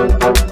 Thank